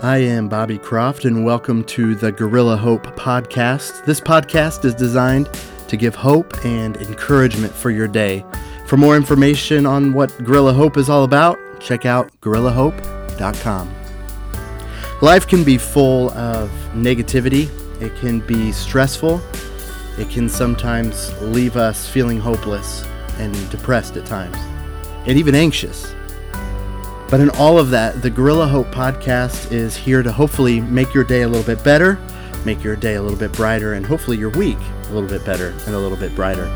I am Bobby Croft, and welcome to the Gorilla Hope podcast. This podcast is designed to give hope and encouragement for your day. For more information on what Gorilla Hope is all about, check out gorillahope.com. Life can be full of negativity, it can be stressful, it can sometimes leave us feeling hopeless and depressed at times, and even anxious. But in all of that, the Gorilla Hope podcast is here to hopefully make your day a little bit better, make your day a little bit brighter, and hopefully your week a little bit better and a little bit brighter.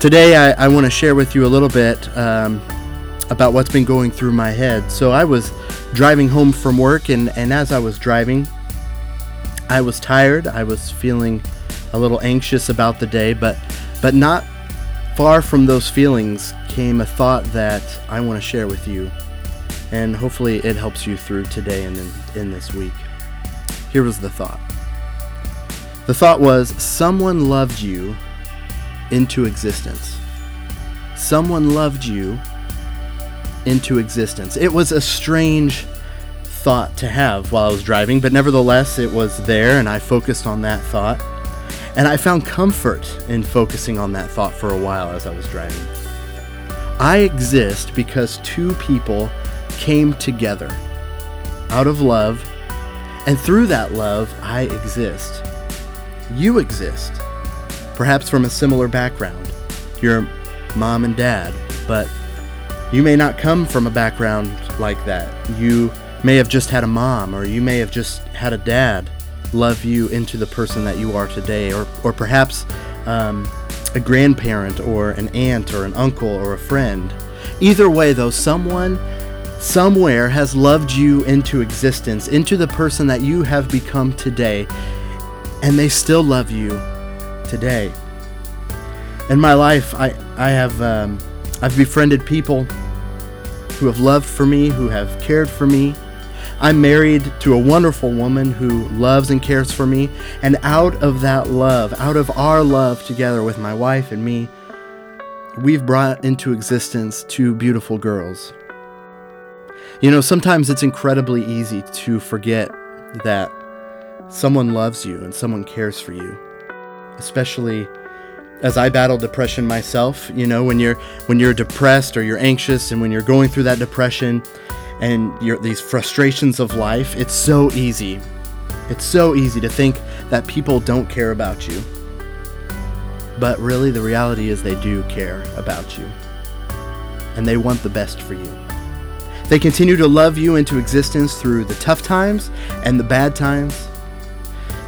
Today, I, I want to share with you a little bit um, about what's been going through my head. So, I was driving home from work, and, and as I was driving, I was tired. I was feeling a little anxious about the day, but but not far from those feelings came a thought that I want to share with you and hopefully it helps you through today and in, in this week. Here was the thought the thought was someone loved you into existence. Someone loved you into existence. It was a strange thought to have while I was driving, but nevertheless, it was there, and I focused on that thought. And I found comfort in focusing on that thought for a while as I was driving. I exist because two people came together out of love, and through that love, I exist. You exist, perhaps from a similar background. Your mom and dad, but you may not come from a background like that. You may have just had a mom, or you may have just had a dad love you into the person that you are today, or, or perhaps um, a grandparent, or an aunt, or an uncle, or a friend. Either way, though, someone somewhere has loved you into existence, into the person that you have become today, and they still love you today. In my life, I, I have um, I've befriended people who have loved for me, who have cared for me. I'm married to a wonderful woman who loves and cares for me, and out of that love, out of our love together with my wife and me, we've brought into existence two beautiful girls. You know, sometimes it's incredibly easy to forget that someone loves you and someone cares for you. Especially as I battle depression myself, you know, when you're when you're depressed or you're anxious and when you're going through that depression and these frustrations of life, it's so easy. It's so easy to think that people don't care about you. But really the reality is they do care about you. And they want the best for you. They continue to love you into existence through the tough times and the bad times.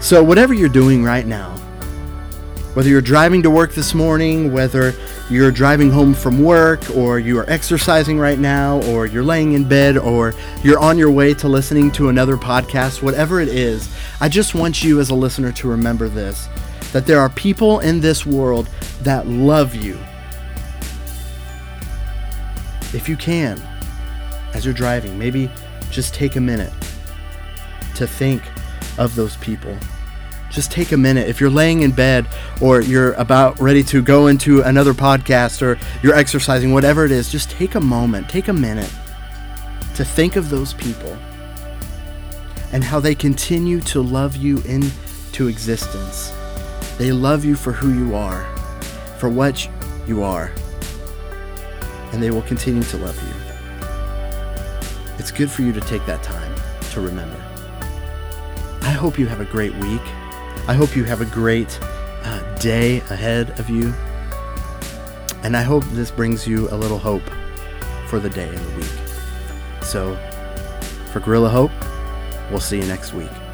So, whatever you're doing right now, whether you're driving to work this morning, whether you're driving home from work, or you are exercising right now, or you're laying in bed, or you're on your way to listening to another podcast, whatever it is, I just want you as a listener to remember this that there are people in this world that love you. If you can, as you're driving, maybe just take a minute to think of those people. Just take a minute. If you're laying in bed or you're about ready to go into another podcast or you're exercising, whatever it is, just take a moment, take a minute to think of those people and how they continue to love you into existence. They love you for who you are, for what you are, and they will continue to love you it's good for you to take that time to remember. I hope you have a great week. I hope you have a great uh, day ahead of you. And I hope this brings you a little hope for the day and the week. So, for Gorilla Hope, we'll see you next week.